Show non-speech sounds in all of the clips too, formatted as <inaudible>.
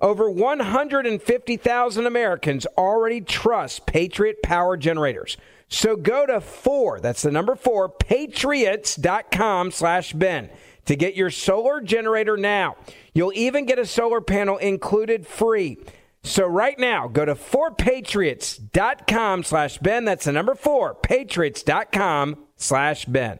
Over 150,000 Americans already trust Patriot Power Generators. So go to four, that's the number four, patriots.com slash Ben to get your solar generator now. You'll even get a solar panel included free. So right now, go to 4patriots.com slash Ben. That's the number four, patriots.com slash Ben.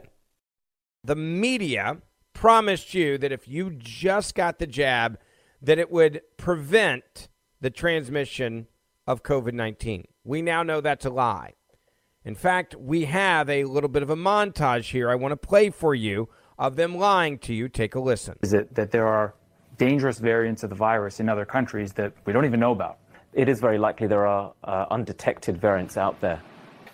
The media promised you that if you just got the jab, that it would prevent the transmission of COVID 19. We now know that's a lie. In fact, we have a little bit of a montage here I want to play for you of them lying to you. Take a listen. Is it that there are dangerous variants of the virus in other countries that we don't even know about? It is very likely there are uh, undetected variants out there.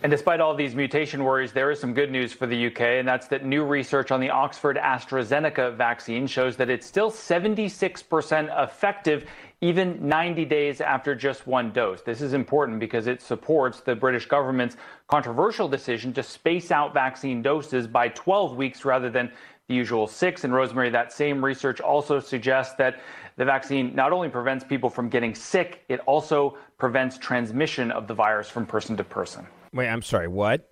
And despite all these mutation worries, there is some good news for the UK, and that's that new research on the Oxford AstraZeneca vaccine shows that it's still 76% effective even 90 days after just one dose. This is important because it supports the British government's controversial decision to space out vaccine doses by 12 weeks rather than the usual six. And Rosemary, that same research also suggests that the vaccine not only prevents people from getting sick, it also prevents transmission of the virus from person to person. Wait, I'm sorry. What?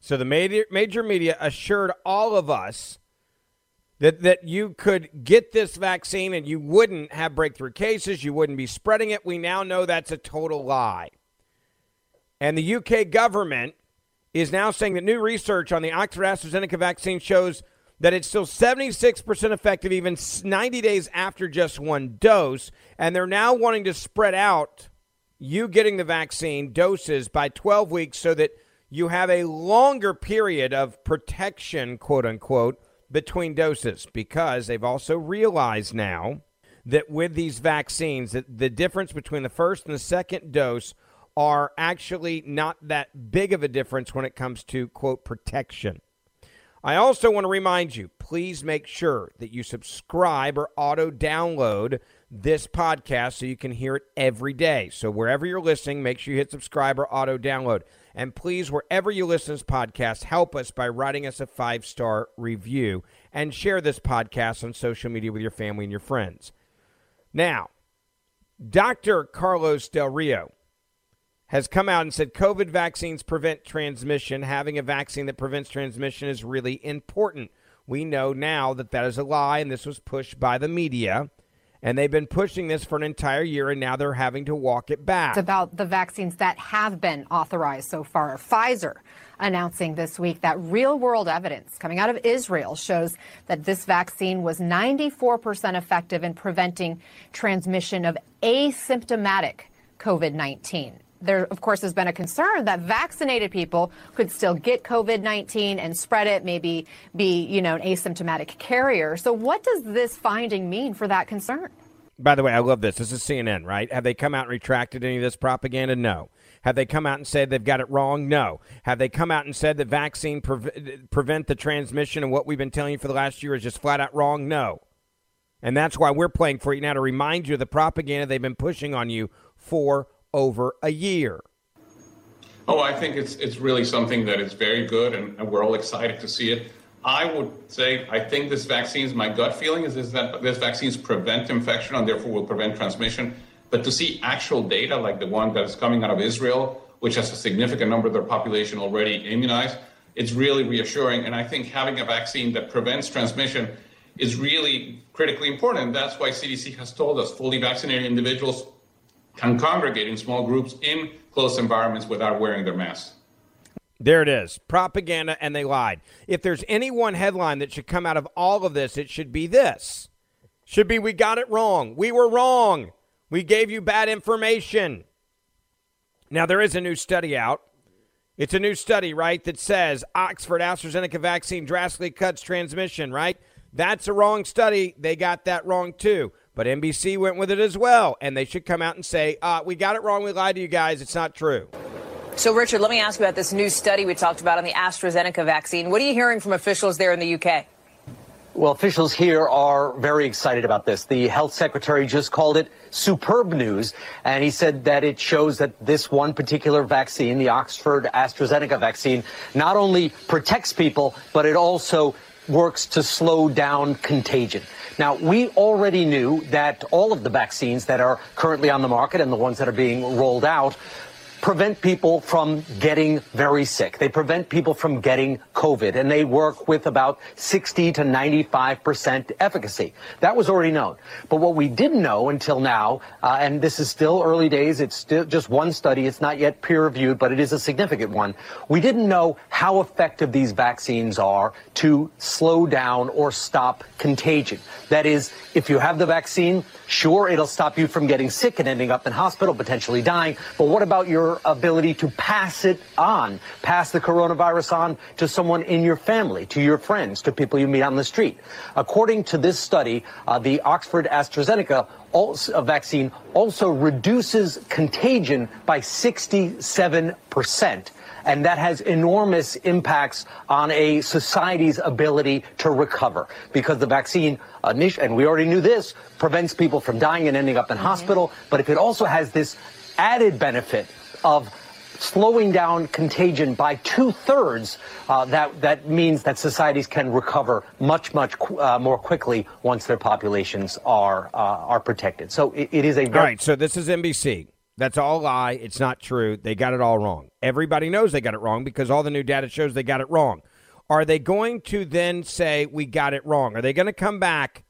So the major major media assured all of us that that you could get this vaccine and you wouldn't have breakthrough cases, you wouldn't be spreading it. We now know that's a total lie. And the UK government is now saying that new research on the Oxford AstraZeneca vaccine shows that it's still 76% effective even 90 days after just one dose and they're now wanting to spread out you getting the vaccine doses by 12 weeks so that you have a longer period of protection, quote unquote, between doses because they've also realized now that with these vaccines that the difference between the first and the second dose are actually not that big of a difference when it comes to quote protection. I also want to remind you, please make sure that you subscribe or auto download this podcast so you can hear it every day. So wherever you're listening, make sure you hit subscribe or auto download. And please, wherever you listen to this podcast, help us by writing us a five star review and share this podcast on social media with your family and your friends. Now, Dr. Carlos Del Rio has come out and said COVID vaccines prevent transmission. Having a vaccine that prevents transmission is really important. We know now that that is a lie, and this was pushed by the media. And they've been pushing this for an entire year, and now they're having to walk it back. It's about the vaccines that have been authorized so far. Pfizer announcing this week that real world evidence coming out of Israel shows that this vaccine was 94% effective in preventing transmission of asymptomatic COVID 19 there, of course, has been a concern that vaccinated people could still get COVID 19 and spread it, maybe be, you know, an asymptomatic carrier. So, what does this finding mean for that concern? By the way, I love this. This is CNN, right? Have they come out and retracted any of this propaganda? No. Have they come out and said they've got it wrong? No. Have they come out and said that vaccine pre- prevent the transmission and what we've been telling you for the last year is just flat out wrong? No. And that's why we're playing for you now to remind you of the propaganda they've been pushing on you for over a year. Oh, I think it's it's really something that is very good, and, we're all excited to see it. I would say I think this vaccine, my gut feeling is, is that this vaccines prevent infection and therefore will prevent transmission. But to see actual data like the one that is coming out of Israel, which has a significant number of their population already immunized, it's really reassuring. And I think having a vaccine that prevents transmission is really critically important. And that's why CDC has told us fully vaccinated individuals can congregate in small groups in close environments without wearing their masks. There it is. Propaganda, and they lied. If there's any one headline that should come out of all of this, it should be this. Should be, we got it wrong. We were wrong. We gave you bad information. Now, there is a new study out. It's a new study, right, that says Oxford AstraZeneca vaccine drastically cuts transmission, right? That's a wrong study. They got that wrong too. But NBC went with it as well. And they should come out and say, uh, we got it wrong. We lied to you guys. It's not true. So, Richard, let me ask you about this new study we talked about on the AstraZeneca vaccine. What are you hearing from officials there in the UK? Well, officials here are very excited about this. The health secretary just called it superb news, and he said that it shows that this one particular vaccine, the Oxford AstraZeneca vaccine, not only protects people, but it also works to slow down contagion. Now, we already knew that all of the vaccines that are currently on the market and the ones that are being rolled out prevent people from getting very sick. They prevent people from getting COVID, and they work with about 60 to 95 percent efficacy. That was already known. But what we didn't know until now, uh, and this is still early days, it's still just one study, it's not yet peer reviewed, but it is a significant one. We didn't know how effective these vaccines are to slow down or stop contagion. That is, if you have the vaccine, sure, it'll stop you from getting sick and ending up in hospital, potentially dying. But what about your ability to pass it on, pass the coronavirus on to someone in your family, to your friends, to people you meet on the street. According to this study, uh, the Oxford AstraZeneca also, vaccine also reduces contagion by 67 percent and that has enormous impacts on a society's ability to recover because the vaccine, uh, and we already knew this, prevents people from dying and ending up in mm-hmm. hospital. But if it also has this added benefit of slowing down contagion by two thirds, uh, that that means that societies can recover much much qu- uh, more quickly once their populations are uh, are protected. So it, it is a very- all right. So this is NBC. That's all lie. It's not true. They got it all wrong. Everybody knows they got it wrong because all the new data shows they got it wrong. Are they going to then say we got it wrong? Are they going to come back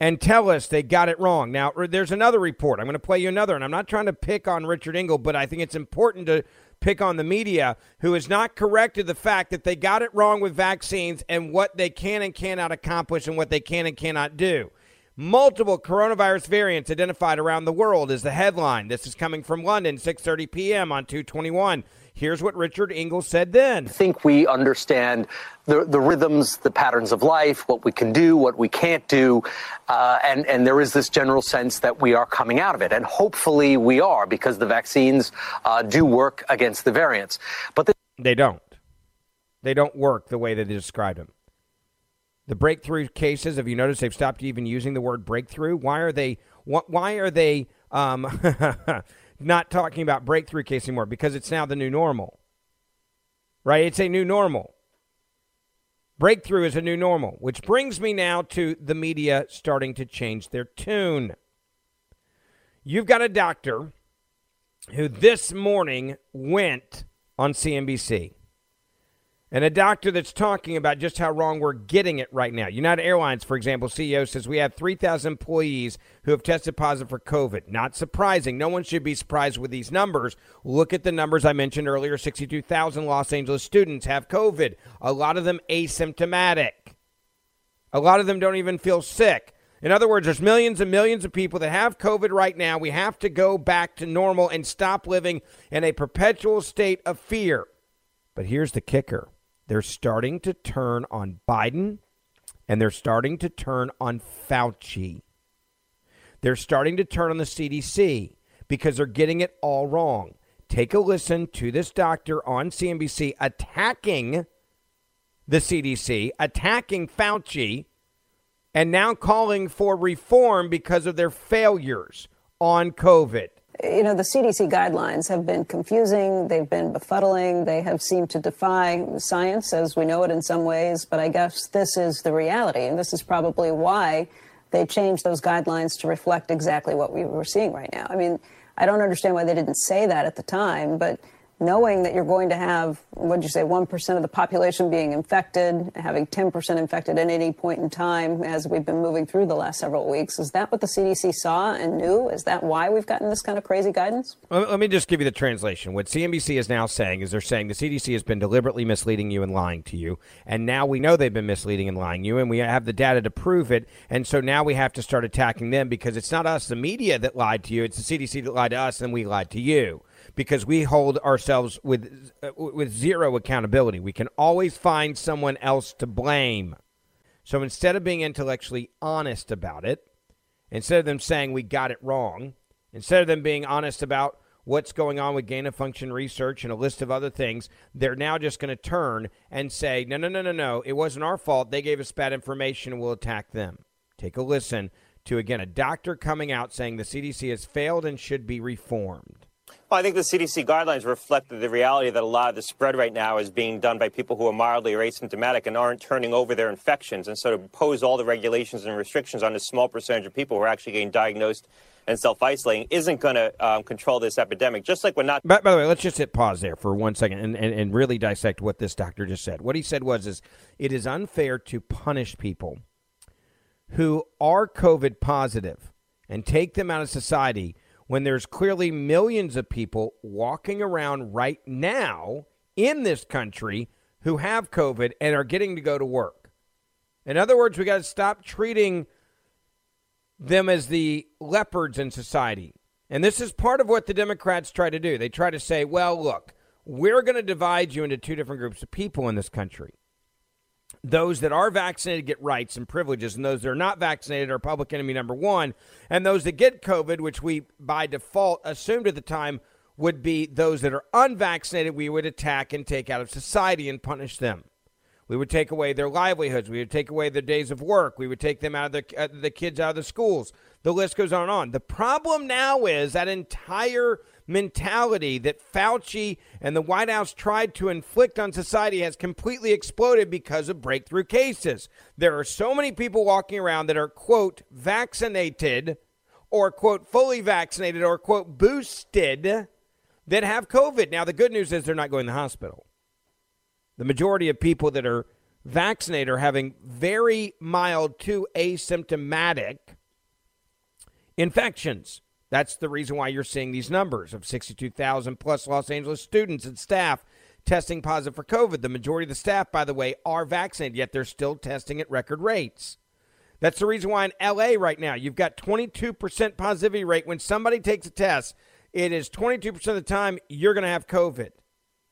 and tell us they got it wrong. Now, there's another report. I'm going to play you another, and I'm not trying to pick on Richard Engel, but I think it's important to pick on the media who has not corrected the fact that they got it wrong with vaccines and what they can and cannot accomplish and what they can and cannot do. Multiple coronavirus variants identified around the world is the headline. This is coming from London, 6:30 p.m. on 221. Here's what Richard Engel said then. I think we understand the, the rhythms, the patterns of life, what we can do, what we can't do. Uh, and, and there is this general sense that we are coming out of it. And hopefully we are because the vaccines uh, do work against the variants. But the- they don't. They don't work the way that they described them. The breakthrough cases, have you noticed they've stopped even using the word breakthrough? Why are they? Why are they um, <laughs> not talking about breakthrough case anymore because it's now the new normal. Right? It's a new normal. Breakthrough is a new normal, which brings me now to the media starting to change their tune. You've got a doctor who this morning went on CNBC and a doctor that's talking about just how wrong we're getting it right now. United Airlines, for example, CEO says we have 3,000 employees who have tested positive for COVID. Not surprising. No one should be surprised with these numbers. Look at the numbers I mentioned earlier 62,000 Los Angeles students have COVID, a lot of them asymptomatic. A lot of them don't even feel sick. In other words, there's millions and millions of people that have COVID right now. We have to go back to normal and stop living in a perpetual state of fear. But here's the kicker they're starting to turn on Biden and they're starting to turn on Fauci. They're starting to turn on the CDC because they're getting it all wrong. Take a listen to this doctor on CNBC attacking the CDC, attacking Fauci, and now calling for reform because of their failures on COVID you know, the CDC guidelines have been confusing, they've been befuddling, they have seemed to defy science as we know it in some ways, but I guess this is the reality, and this is probably why they changed those guidelines to reflect exactly what we were seeing right now. I mean, I don't understand why they didn't say that at the time, but knowing that you're going to have, what did you say, 1% of the population being infected, having 10% infected at any point in time as we've been moving through the last several weeks, is that what the CDC saw and knew? Is that why we've gotten this kind of crazy guidance? Let me just give you the translation. What CNBC is now saying is they're saying the CDC has been deliberately misleading you and lying to you. And now we know they've been misleading and lying you, and we have the data to prove it. And so now we have to start attacking them because it's not us, the media, that lied to you. It's the CDC that lied to us, and we lied to you because we hold ourselves with uh, with zero accountability. We can always find someone else to blame. So instead of being intellectually honest about it instead of them saying we got it wrong, instead of them being honest about what's going on with gain of function research and a list of other things, they're now just going to turn and say, no, no, no, no, no, it wasn't our fault. They gave us bad information and we'll attack them. Take a listen to, again, a doctor coming out saying the CDC has failed and should be reformed. Well, I think the CDC guidelines reflect the reality that a lot of the spread right now is being done by people who are mildly or asymptomatic and aren't turning over their infections. And so to impose all the regulations and restrictions on a small percentage of people who are actually getting diagnosed and self isolating isn't going to um, control this epidemic. Just like we're not. By, by, the way, let's just hit pause there for one second and, and, and really dissect what this doctor just said. What he said was, is it is unfair to punish people who are COVID positive and take them out of society when there's clearly millions of people walking around right now in this country who have COVID and are getting to go to work. In other words, we got to stop treating them as the leopards in society. And this is part of what the Democrats try to do. They try to say, well, look, we're going to divide you into two different groups of people in this country. Those that are vaccinated get rights and privileges, and those that are not vaccinated are public enemy number one. And those that get COVID, which we by default assumed at the time would be those that are unvaccinated, we would attack and take out of society and punish them. We would take away their livelihoods. We would take away their days of work. We would take them out of the, uh, the kids out of the schools. The list goes on and on. The problem now is that entire mentality that Fauci and the White House tried to inflict on society has completely exploded because of breakthrough cases. There are so many people walking around that are, quote, vaccinated or, quote, fully vaccinated or, quote, boosted that have COVID. Now, the good news is they're not going to the hospital. The majority of people that are vaccinated are having very mild to asymptomatic infections. That's the reason why you're seeing these numbers of 62,000 plus Los Angeles students and staff testing positive for COVID. The majority of the staff, by the way, are vaccinated, yet they're still testing at record rates. That's the reason why in LA right now, you've got 22% positivity rate. When somebody takes a test, it is 22% of the time you're going to have COVID.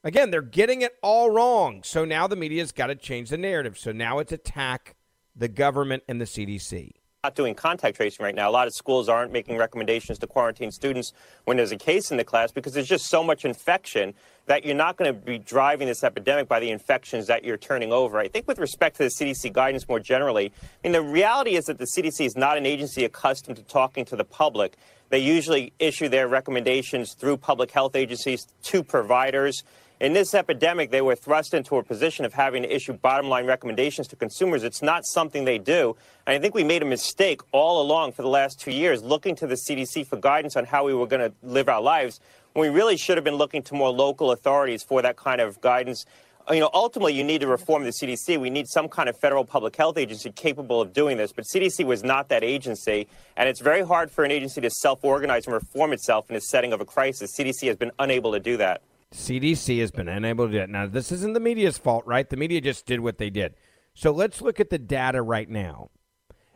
Again, they're getting it all wrong. So now the media's got to change the narrative. So now it's attack the government and the CDC not doing contact tracing right now. A lot of schools aren't making recommendations to quarantine students when there's a case in the class because there's just so much infection that you're not going to be driving this epidemic by the infections that you're turning over. I think with respect to the CDC guidance more generally, I mean, the reality is that the CDC is not an agency accustomed to talking to the public. They usually issue their recommendations through public health agencies to providers. In this epidemic, they were thrust into a position of having to issue bottom line recommendations to consumers. It's not something they do. And I think we made a mistake all along for the last two years looking to the CDC for guidance on how we were going to live our lives when we really should have been looking to more local authorities for that kind of guidance. You know, ultimately, you need to reform the CDC. We need some kind of federal public health agency capable of doing this. But CDC was not that agency. And it's very hard for an agency to self organize and reform itself in a setting of a crisis. CDC has been unable to do that. CDC has been unable to do it. Now, this isn't the media's fault, right? The media just did what they did. So let's look at the data right now.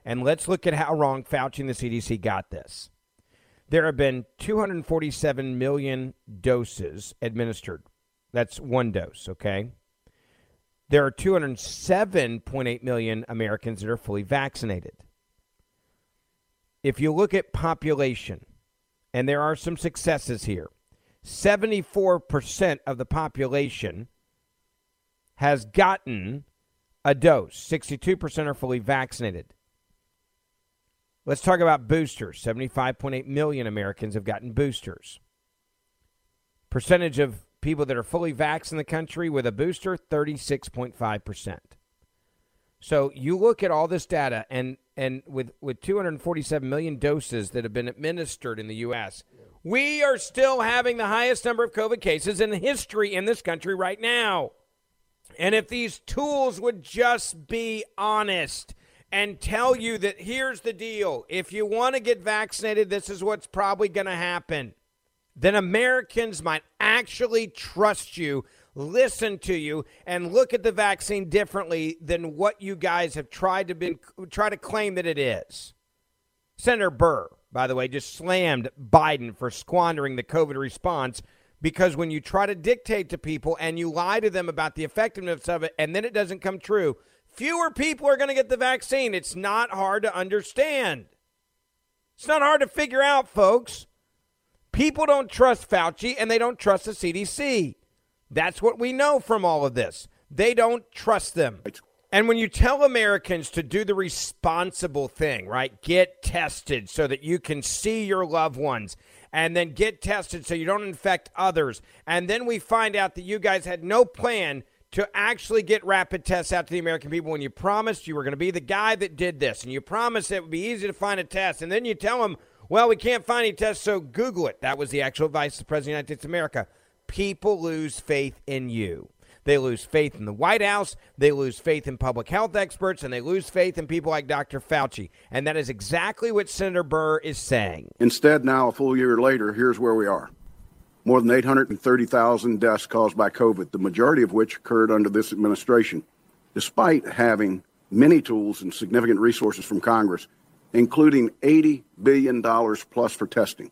And let's look at how wrong Fauci and the CDC got this. There have been 247 million doses administered. That's one dose, okay? There are 207.8 million Americans that are fully vaccinated. If you look at population, and there are some successes here, 74% of the population has gotten a dose. 62% are fully vaccinated. Let's talk about boosters. 75.8 million Americans have gotten boosters. Percentage of people that are fully vaxxed in the country with a booster, 36.5%. So you look at all this data, and, and with, with 247 million doses that have been administered in the U.S., we are still having the highest number of COVID cases in history in this country right now. And if these tools would just be honest and tell you that here's the deal if you want to get vaccinated, this is what's probably going to happen, then Americans might actually trust you, listen to you, and look at the vaccine differently than what you guys have tried to be, try to claim that it is. Senator Burr by the way, just slammed Biden for squandering the COVID response because when you try to dictate to people and you lie to them about the effectiveness of it and then it doesn't come true, fewer people are going to get the vaccine. It's not hard to understand. It's not hard to figure out, folks. People don't trust Fauci and they don't trust the CDC. That's what we know from all of this. They don't trust them. And when you tell Americans to do the responsible thing, right? Get tested so that you can see your loved ones and then get tested so you don't infect others. And then we find out that you guys had no plan to actually get rapid tests out to the American people when you promised you were going to be the guy that did this and you promised it would be easy to find a test. And then you tell them, well, we can't find any tests, so Google it. That was the actual advice of the President of the United States of America. People lose faith in you. They lose faith in the White House. They lose faith in public health experts, and they lose faith in people like Dr. Fauci. And that is exactly what Senator Burr is saying. Instead, now, a full year later, here's where we are. More than 830,000 deaths caused by COVID, the majority of which occurred under this administration, despite having many tools and significant resources from Congress, including $80 billion plus for testing.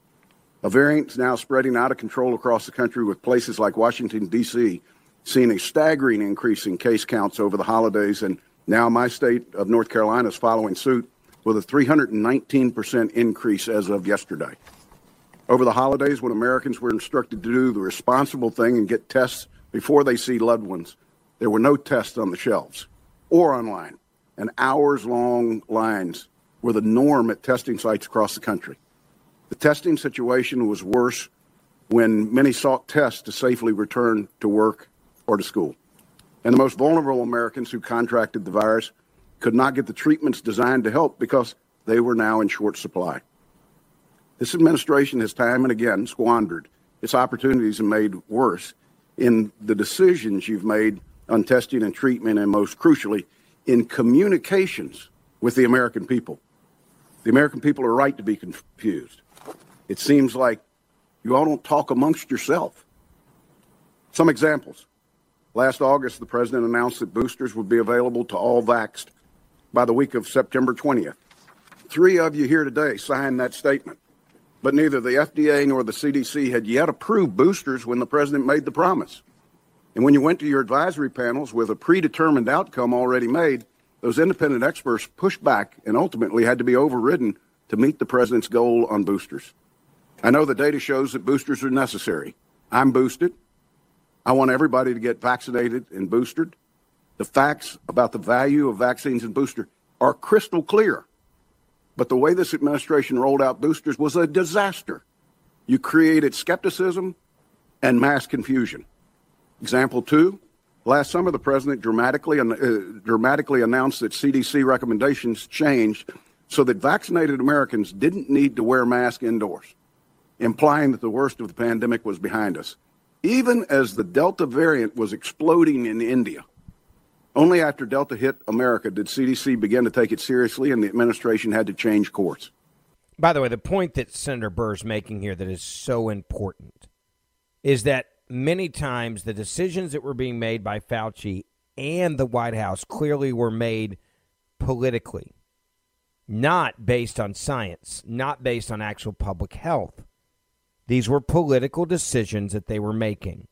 A variant is now spreading out of control across the country with places like Washington, D.C., seeing a staggering increase in case counts over the holidays, and now my state of North Carolina is following suit with a 319% increase as of yesterday. Over the holidays, when Americans were instructed to do the responsible thing and get tests before they see loved ones, there were no tests on the shelves or online, and hours long lines were the norm at testing sites across the country. The testing situation was worse when many sought tests to safely return to work or to school. And the most vulnerable Americans who contracted the virus could not get the treatments designed to help because they were now in short supply. This administration has time and again squandered its opportunities and made worse in the decisions you've made on testing and treatment, and most crucially, in communications with the American people. The American people are right to be confused. It seems like you all don't talk amongst yourself. Some examples. Last August, the president announced that boosters would be available to all vaxxed by the week of September 20th. Three of you here today signed that statement, but neither the FDA nor the CDC had yet approved boosters when the president made the promise. And when you went to your advisory panels with a predetermined outcome already made, those independent experts pushed back and ultimately had to be overridden to meet the president's goal on boosters. I know the data shows that boosters are necessary. I'm boosted. I want everybody to get vaccinated and boosted. The facts about the value of vaccines and booster are crystal clear. But the way this administration rolled out boosters was a disaster. You created skepticism and mass confusion. Example two, last summer the president dramatically, uh, dramatically announced that CDC recommendations changed so that vaccinated Americans didn't need to wear masks indoors, implying that the worst of the pandemic was behind us even as the Delta variant was exploding in India. Only after Delta hit America did CDC begin to take it seriously, and the administration had to change course. By the way, the point that Senator Burr is making here that is so important is that many times the decisions that were being made by Fauci and the White House clearly were made politically, not based on science, not based on actual public health. These were political decisions that they were making.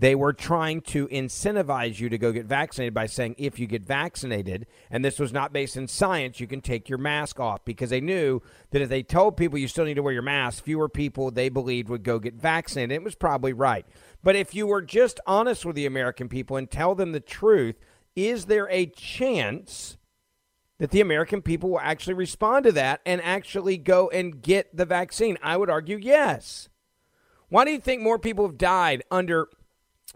They were trying to incentivize you to go get vaccinated by saying, if you get vaccinated, and this was not based in science, you can take your mask off because they knew that if they told people you still need to wear your mask, fewer people they believed would go get vaccinated. It was probably right. But if you were just honest with the American people and tell them the truth, is there a chance that the American people will actually respond to that and actually go and get the vaccine? I would argue yes. Why do you think more people have died under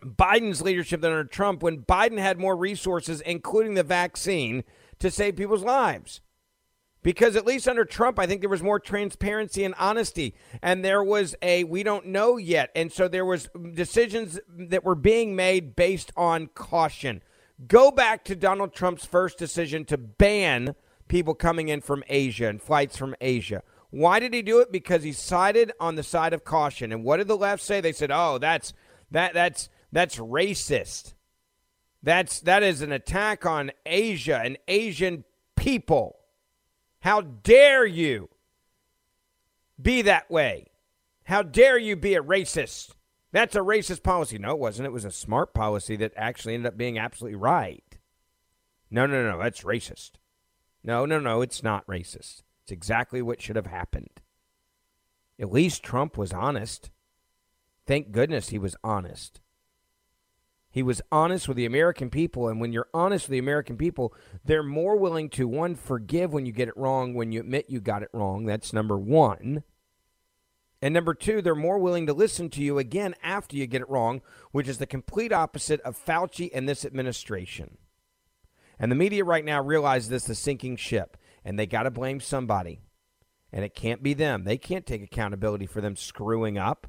Biden's leadership than under Trump when Biden had more resources, including the vaccine, to save people's lives? Because at least under Trump, I think there was more transparency and honesty, and there was a we don't know yet, and so there was decisions that were being made based on caution. Go back to Donald Trump's first decision to ban people coming in from Asia and flights from Asia. Why did he do it? Because he sided on the side of caution. And what did the left say? They said, "Oh, that's that that's that's racist. That's that is an attack on Asia and Asian people. How dare you be that way? How dare you be a racist?" That's a racist policy. No, it wasn't. It was a smart policy that actually ended up being absolutely right. No, no, no, that's racist. No, no, no, it's not racist. It's exactly what should have happened. At least Trump was honest. Thank goodness he was honest. He was honest with the American people. And when you're honest with the American people, they're more willing to, one, forgive when you get it wrong, when you admit you got it wrong. That's number one. And number two, they're more willing to listen to you again after you get it wrong, which is the complete opposite of Fauci and this administration. And the media right now realizes this is a sinking ship, and they got to blame somebody. And it can't be them. They can't take accountability for them screwing up.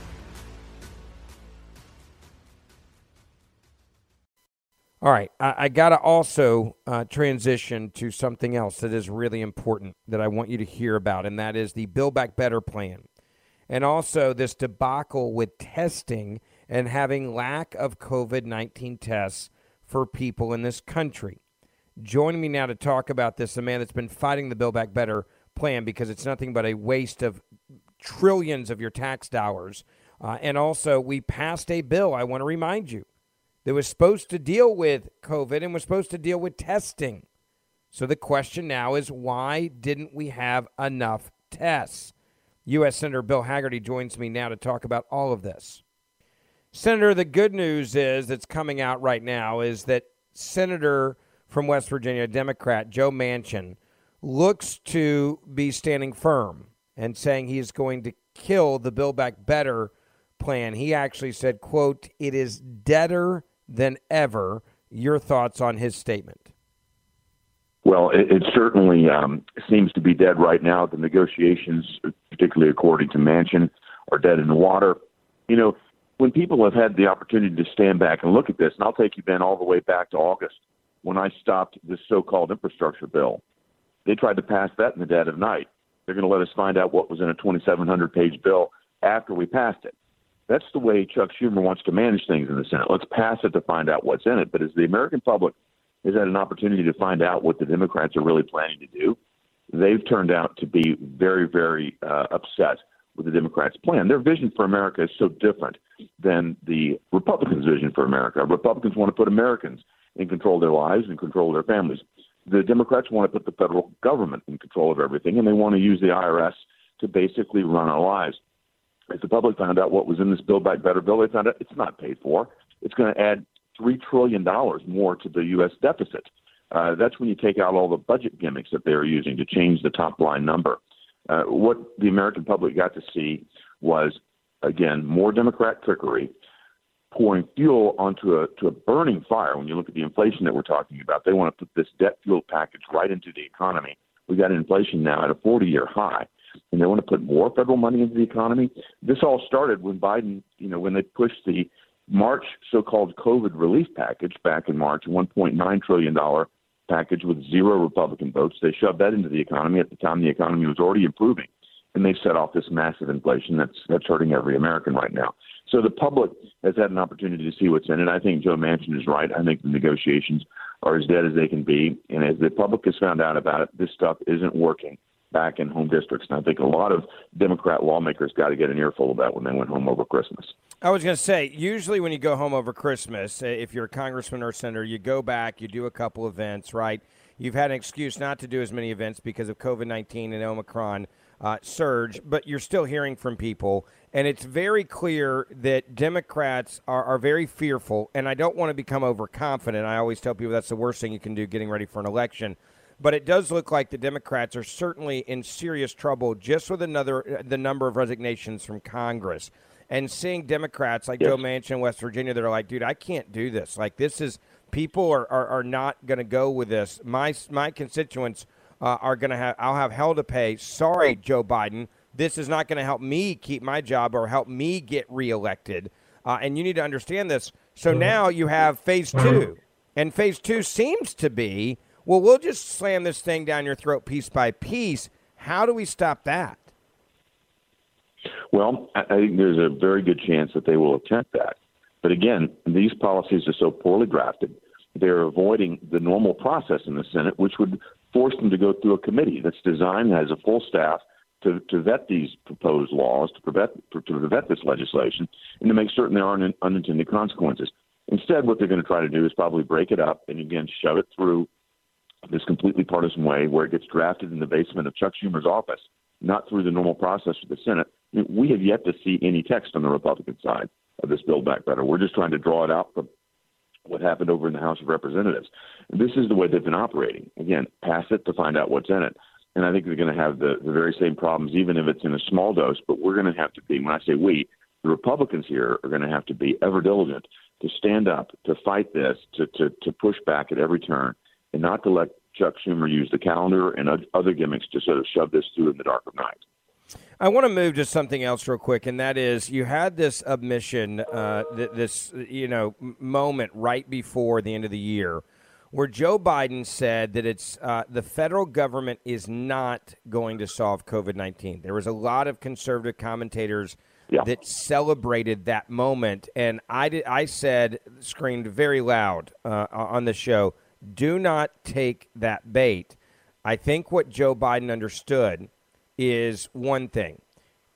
All right, I, I got to also uh, transition to something else that is really important that I want you to hear about, and that is the Build Back Better plan. And also this debacle with testing and having lack of COVID 19 tests for people in this country. Joining me now to talk about this, a man that's been fighting the Build Back Better plan because it's nothing but a waste of trillions of your tax dollars. Uh, and also, we passed a bill, I want to remind you, that was supposed to deal with COVID and was supposed to deal with testing. So the question now is why didn't we have enough tests? U.S. Senator Bill Hagerty joins me now to talk about all of this. Senator, the good news is that's coming out right now is that Senator from West Virginia, Democrat Joe Manchin, looks to be standing firm and saying he is going to kill the Build Back Better plan. He actually said, quote, it is deader than ever. Your thoughts on his statement? Well, it, it certainly um, seems to be dead right now. The negotiations, particularly according to Manchin, are dead in the water. You know, when people have had the opportunity to stand back and look at this, and I'll take you, Ben, all the way back to August when I stopped this so called infrastructure bill. They tried to pass that in the dead of night. They're going to let us find out what was in a 2,700 page bill after we passed it. That's the way Chuck Schumer wants to manage things in the Senate. Let's pass it to find out what's in it. But as the American public has had an opportunity to find out what the Democrats are really planning to do, they've turned out to be very, very uh, upset with the Democrats' plan. Their vision for America is so different than the Republicans' vision for America. Republicans want to put Americans in control of their lives and control their families. The Democrats want to put the federal government in control of everything, and they want to use the IRS to basically run our lives. If the public found out what was in this Build Back Better bill, they found out it's not paid for. It's going to add $3 trillion more to the U.S. deficit. Uh, that's when you take out all the budget gimmicks that they are using to change the top line number. Uh, what the American public got to see was, again, more Democrat trickery, pouring fuel onto a to a burning fire. When you look at the inflation that we're talking about, they want to put this debt fuel package right into the economy. We got inflation now at a 40 year high and they want to put more federal money into the economy. This all started when Biden, you know, when they pushed the March so-called COVID relief package back in March, a $1.9 trillion package with zero Republican votes. They shoved that into the economy at the time the economy was already improving. And they set off this massive inflation that's that's hurting every American right now. So the public has had an opportunity to see what's in it. I think Joe Manchin is right. I think the negotiations are as dead as they can be. And as the public has found out about it, this stuff isn't working back in home districts. And I think a lot of Democrat lawmakers got to get an earful of that when they went home over Christmas. I was going to say, usually when you go home over Christmas, eh, if you're a congressman or a senator, you go back, you do a couple events, right? You've had an excuse not to do as many events because of COVID 19 and Omicron uh, surge, but you're still hearing from people. And it's very clear that Democrats are, are very fearful. And I don't want to become overconfident. I always tell people that's the worst thing you can do getting ready for an election but it does look like the Democrats are certainly in serious trouble just with another the number of resignations from Congress. and seeing Democrats like yes. Joe Manchin in West Virginia that are like, dude, I can't do this. Like, this is people are, are, are not going to go with this. My my constituents uh, are going to have. I'll have hell to pay. Sorry, Joe Biden. This is not going to help me keep my job or help me get reelected. Uh, and you need to understand this. So mm-hmm. now you have phase two, and phase two seems to be well, we'll just slam this thing down your throat piece by piece. How do we stop that? Well, I think there's a very good chance that they will attempt that. But again, these policies are so poorly drafted, they're avoiding the normal process in the Senate, which would force them to go through a committee that's designed, has a full staff to, to vet these proposed laws, to prevent, to vet this legislation, and to make certain there aren't unintended consequences. Instead, what they're going to try to do is probably break it up and again shove it through this completely partisan way where it gets drafted in the basement of Chuck Schumer's office, not through the normal process of the Senate. We have yet to see any text on the Republican side of this Build Back Better. We're just trying to draw it out from what happened over in the House of Representatives. This is the way they've been operating. Again, pass it to find out what's in it. And I think they're going to have the, the very same problems, even if it's in a small dose. But we're going to have to be, when I say we, the Republicans here are going to have to be ever diligent to stand up, to fight this, to, to, to push back at every turn, and not to let Chuck Schumer use the calendar and other gimmicks to sort of shove this through in the dark of night. I want to move to something else real quick, and that is you had this admission, uh, this you know moment right before the end of the year, where Joe Biden said that it's uh, the federal government is not going to solve COVID nineteen. There was a lot of conservative commentators yeah. that celebrated that moment, and I did. I said, screamed very loud uh, on the show, "Do not take that bait." I think what Joe Biden understood is one thing.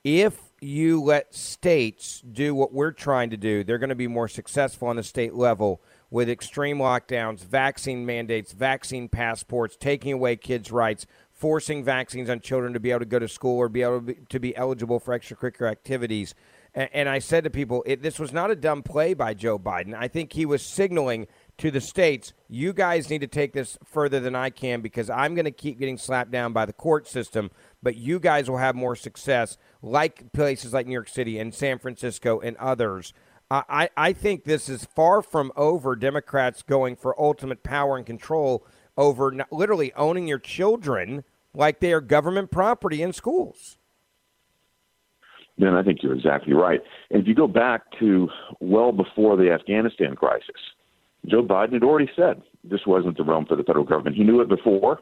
If you let states do what we're trying to do, they're going to be more successful on the state level with extreme lockdowns, vaccine mandates, vaccine passports, taking away kids' rights, forcing vaccines on children to be able to go to school or be able to be, to be eligible for extracurricular activities. And, and I said to people, it, this was not a dumb play by Joe Biden. I think he was signaling to the states, you guys need to take this further than I can because I'm going to keep getting slapped down by the court system but you guys will have more success, like places like New York City and San Francisco and others. I, I think this is far from over. Democrats going for ultimate power and control over literally owning your children like they are government property in schools. Then I think you're exactly right. And if you go back to well before the Afghanistan crisis, Joe Biden had already said this wasn't the realm for the federal government. He knew it before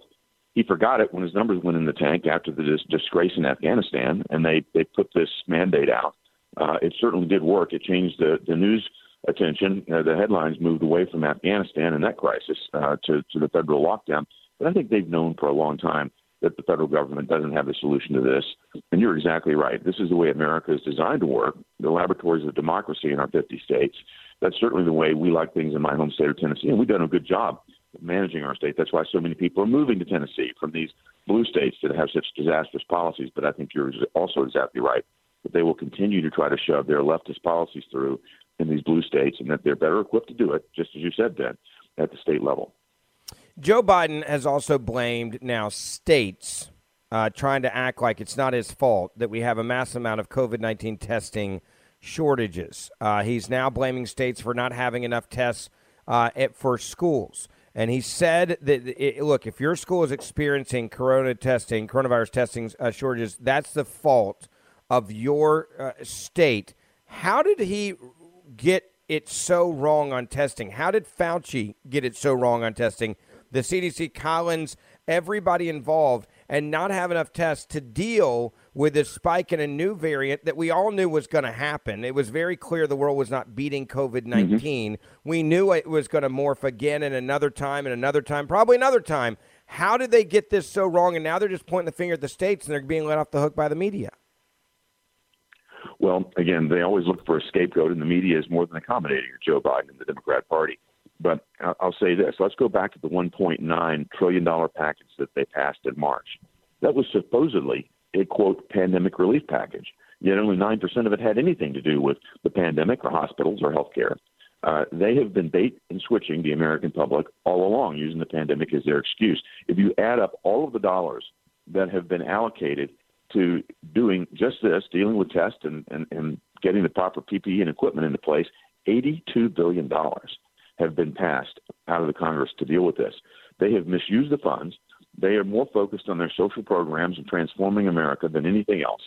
he forgot it when his numbers went in the tank after the dis- disgrace in Afghanistan, and they they put this mandate out. Uh, it certainly did work. It changed the the news attention. Uh, the headlines moved away from Afghanistan and that crisis uh, to to the federal lockdown. But I think they've known for a long time that the federal government doesn't have a solution to this. And you're exactly right. This is the way America is designed to work. The laboratories of democracy in our 50 states. That's certainly the way we like things in my home state of Tennessee, and we've done a good job managing our state. That's why so many people are moving to Tennessee from these blue states that have such disastrous policies. But I think you're also exactly right that they will continue to try to shove their leftist policies through in these blue states, and that they're better equipped to do it, just as you said, Ben, at the state level. Joe Biden has also blamed now states uh, trying to act like it's not his fault that we have a massive amount of COVID 19 testing shortages. Uh, he's now blaming states for not having enough tests uh, at, for schools. And he said that, it, look, if your school is experiencing corona testing, coronavirus testing uh, shortages, that's the fault of your uh, state. How did he get it so wrong on testing? How did Fauci get it so wrong on testing? The CDC, Collins, everybody involved, and not have enough tests to deal with this spike in a new variant that we all knew was going to happen. It was very clear the world was not beating COVID 19. Mm-hmm. We knew it was going to morph again in another time and another time, probably another time. How did they get this so wrong? And now they're just pointing the finger at the states and they're being let off the hook by the media. Well, again, they always look for a scapegoat, and the media is more than accommodating Joe Biden and the Democrat Party. But I'll say this let's go back to the $1.9 trillion package that they passed in March. That was supposedly a quote pandemic relief package. Yet only 9% of it had anything to do with the pandemic or hospitals or healthcare. Uh, they have been bait and switching the American public all along, using the pandemic as their excuse. If you add up all of the dollars that have been allocated to doing just this, dealing with tests and, and, and getting the proper PPE and equipment into place. $82 billion have been passed out of the Congress to deal with this. They have misused the funds. They are more focused on their social programs and transforming America than anything else.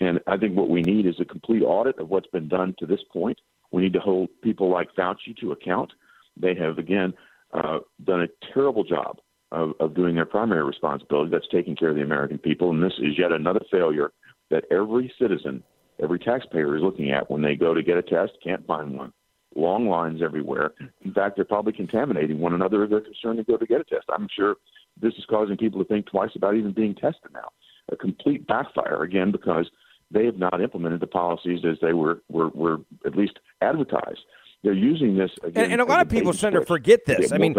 And I think what we need is a complete audit of what's been done to this point. We need to hold people like Fauci to account. They have, again, uh, done a terrible job of, of doing their primary responsibility that's taking care of the American people. And this is yet another failure that every citizen, every taxpayer is looking at when they go to get a test, can't find one. Long lines everywhere. In fact, they're probably contaminating one another if they're concerned to go to get a test. I'm sure this is causing people to think twice about even being tested now. A complete backfire, again, because they have not implemented the policies as they were, were, were at least advertised. They're using this again. And, and a lot of people, Senator, forget this. I mean,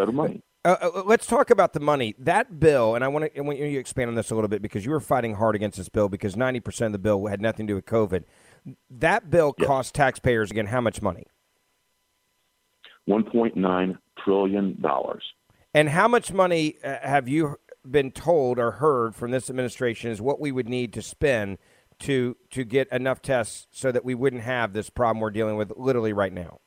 uh, uh, let's talk about the money. That bill, and I want to want you to expand on this a little bit because you were fighting hard against this bill because 90% of the bill had nothing to do with COVID. That bill yes. cost taxpayers, again, how much money? $1.9 trillion. And how much money uh, have you been told or heard from this administration is what we would need to spend to to get enough tests so that we wouldn't have this problem we're dealing with literally right now?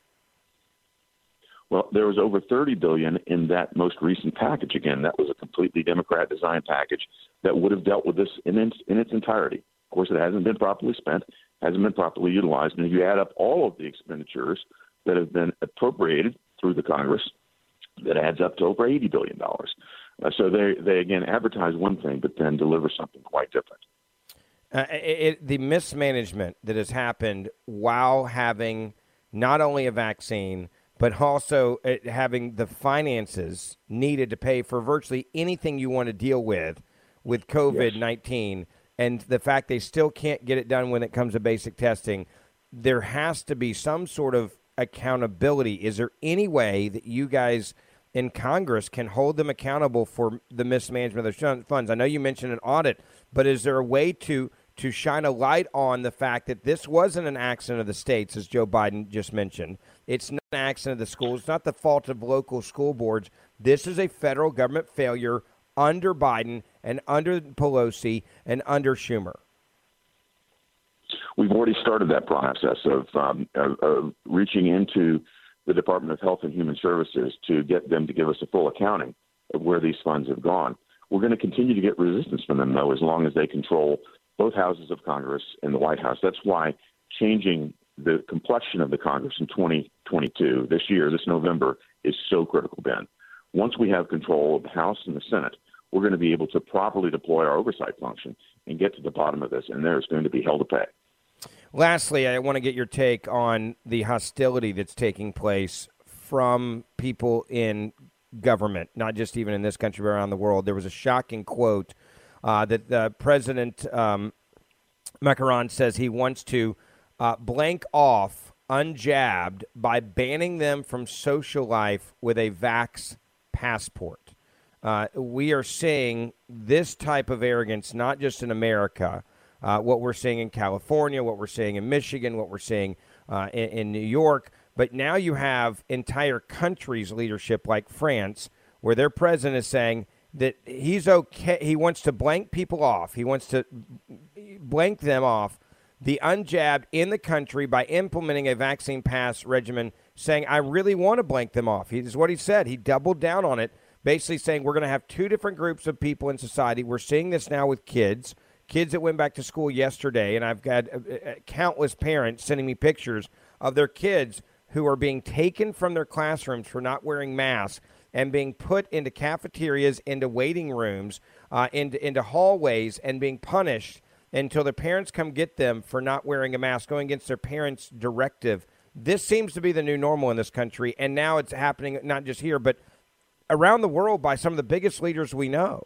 Well, there was over 30 billion in that most recent package. Again, that was a completely Democrat designed package that would have dealt with this in in its entirety. Of course, it hasn't been properly spent, hasn't been properly utilized, and if you add up all of the expenditures that have been appropriated through the Congress, that adds up to over 80 billion dollars. Uh, so they they again advertise one thing, but then deliver something quite different. Uh, it, the mismanagement that has happened while having not only a vaccine but also uh, having the finances needed to pay for virtually anything you want to deal with with COVID 19 yes. and the fact they still can't get it done when it comes to basic testing, there has to be some sort of accountability. Is there any way that you guys in Congress can hold them accountable for the mismanagement of their funds? I know you mentioned an audit, but is there a way to to shine a light on the fact that this wasn't an accident of the states, as Joe Biden just mentioned, it's not an accident of the schools. It's not the fault of local school boards. This is a federal government failure under Biden and under Pelosi and under Schumer. We've already started that process of, um, of, of reaching into the Department of Health and Human Services to get them to give us a full accounting of where these funds have gone. We're going to continue to get resistance from them, though, as long as they control both houses of Congress and the White House. That's why changing the complexion of the Congress in 2022, this year, this November, is so critical, Ben. Once we have control of the House and the Senate, we're going to be able to properly deploy our oversight function and get to the bottom of this, and there's going to be hell to pay. Lastly, I want to get your take on the hostility that's taking place from people in government, not just even in this country, but around the world. There was a shocking quote uh, that uh, President um, Macron says he wants to uh, blank off unjabbed by banning them from social life with a vax passport. Uh, we are seeing this type of arrogance not just in America, uh, what we're seeing in California, what we're seeing in Michigan, what we're seeing uh, in, in New York. But now you have entire countries' leadership like France, where their president is saying that he's okay. He wants to blank people off. He wants to blank them off the unjabbed in the country by implementing a vaccine pass regimen, saying, I really want to blank them off. He, is what he said. He doubled down on it, basically saying, We're going to have two different groups of people in society. We're seeing this now with kids, kids that went back to school yesterday, and I've got uh, uh, countless parents sending me pictures of their kids who are being taken from their classrooms for not wearing masks and being put into cafeterias, into waiting rooms, uh, into, into hallways, and being punished until their parents come get them for not wearing a mask, going against their parents' directive. This seems to be the new normal in this country, and now it's happening not just here, but around the world by some of the biggest leaders we know.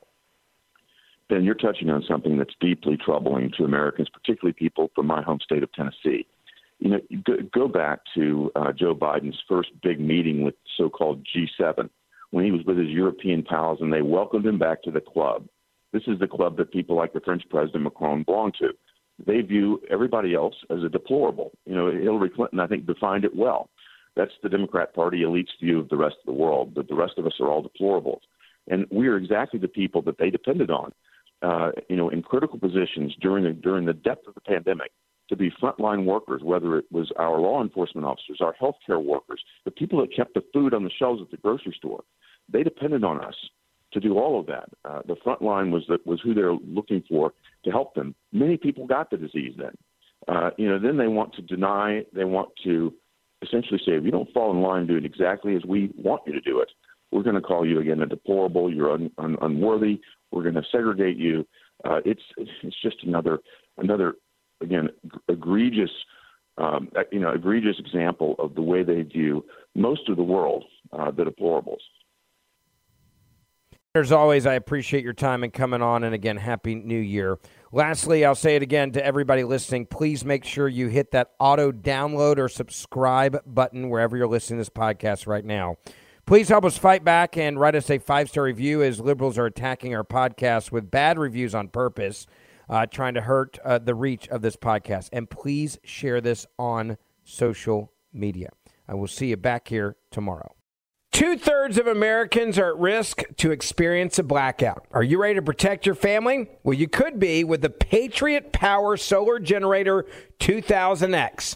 Ben, you're touching on something that's deeply troubling to Americans, particularly people from my home state of Tennessee. You know, go back to uh, Joe Biden's first big meeting with so-called G7 when he was with his European pals, and they welcomed him back to the club. This is the club that people like the French President Macron belong to. They view everybody else as a deplorable. You know, Hillary Clinton, I think, defined it well. That's the Democrat Party elite's view of the rest of the world, that the rest of us are all deplorables. And we are exactly the people that they depended on, uh, you know, in critical positions during the, during the depth of the pandemic to be frontline workers, whether it was our law enforcement officers, our healthcare workers, the people that kept the food on the shelves at the grocery store. They depended on us to do all of that. Uh, the front line was that was who they're looking for to help them. Many people got the disease then. Uh, you know, then they want to deny. They want to essentially say, if you don't fall in line and do it exactly as we want you to do it, we're going to call you again a deplorable. You're un, un, unworthy. We're going to segregate you. Uh, it's it's just another another again egregious um, you know egregious example of the way they view most of the world uh, the deplorables. As always, I appreciate your time and coming on. And again, Happy New Year. Lastly, I'll say it again to everybody listening please make sure you hit that auto download or subscribe button wherever you're listening to this podcast right now. Please help us fight back and write us a five star review as liberals are attacking our podcast with bad reviews on purpose, uh, trying to hurt uh, the reach of this podcast. And please share this on social media. I will see you back here tomorrow. Two thirds of Americans are at risk to experience a blackout. Are you ready to protect your family? Well, you could be with the Patriot Power Solar Generator 2000X.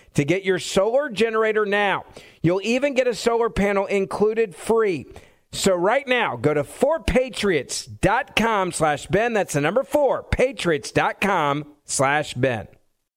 to get your solar generator now. You'll even get a solar panel included free. So right now, go to 4patriots.com slash Ben. That's the number four, patriots.com slash Ben.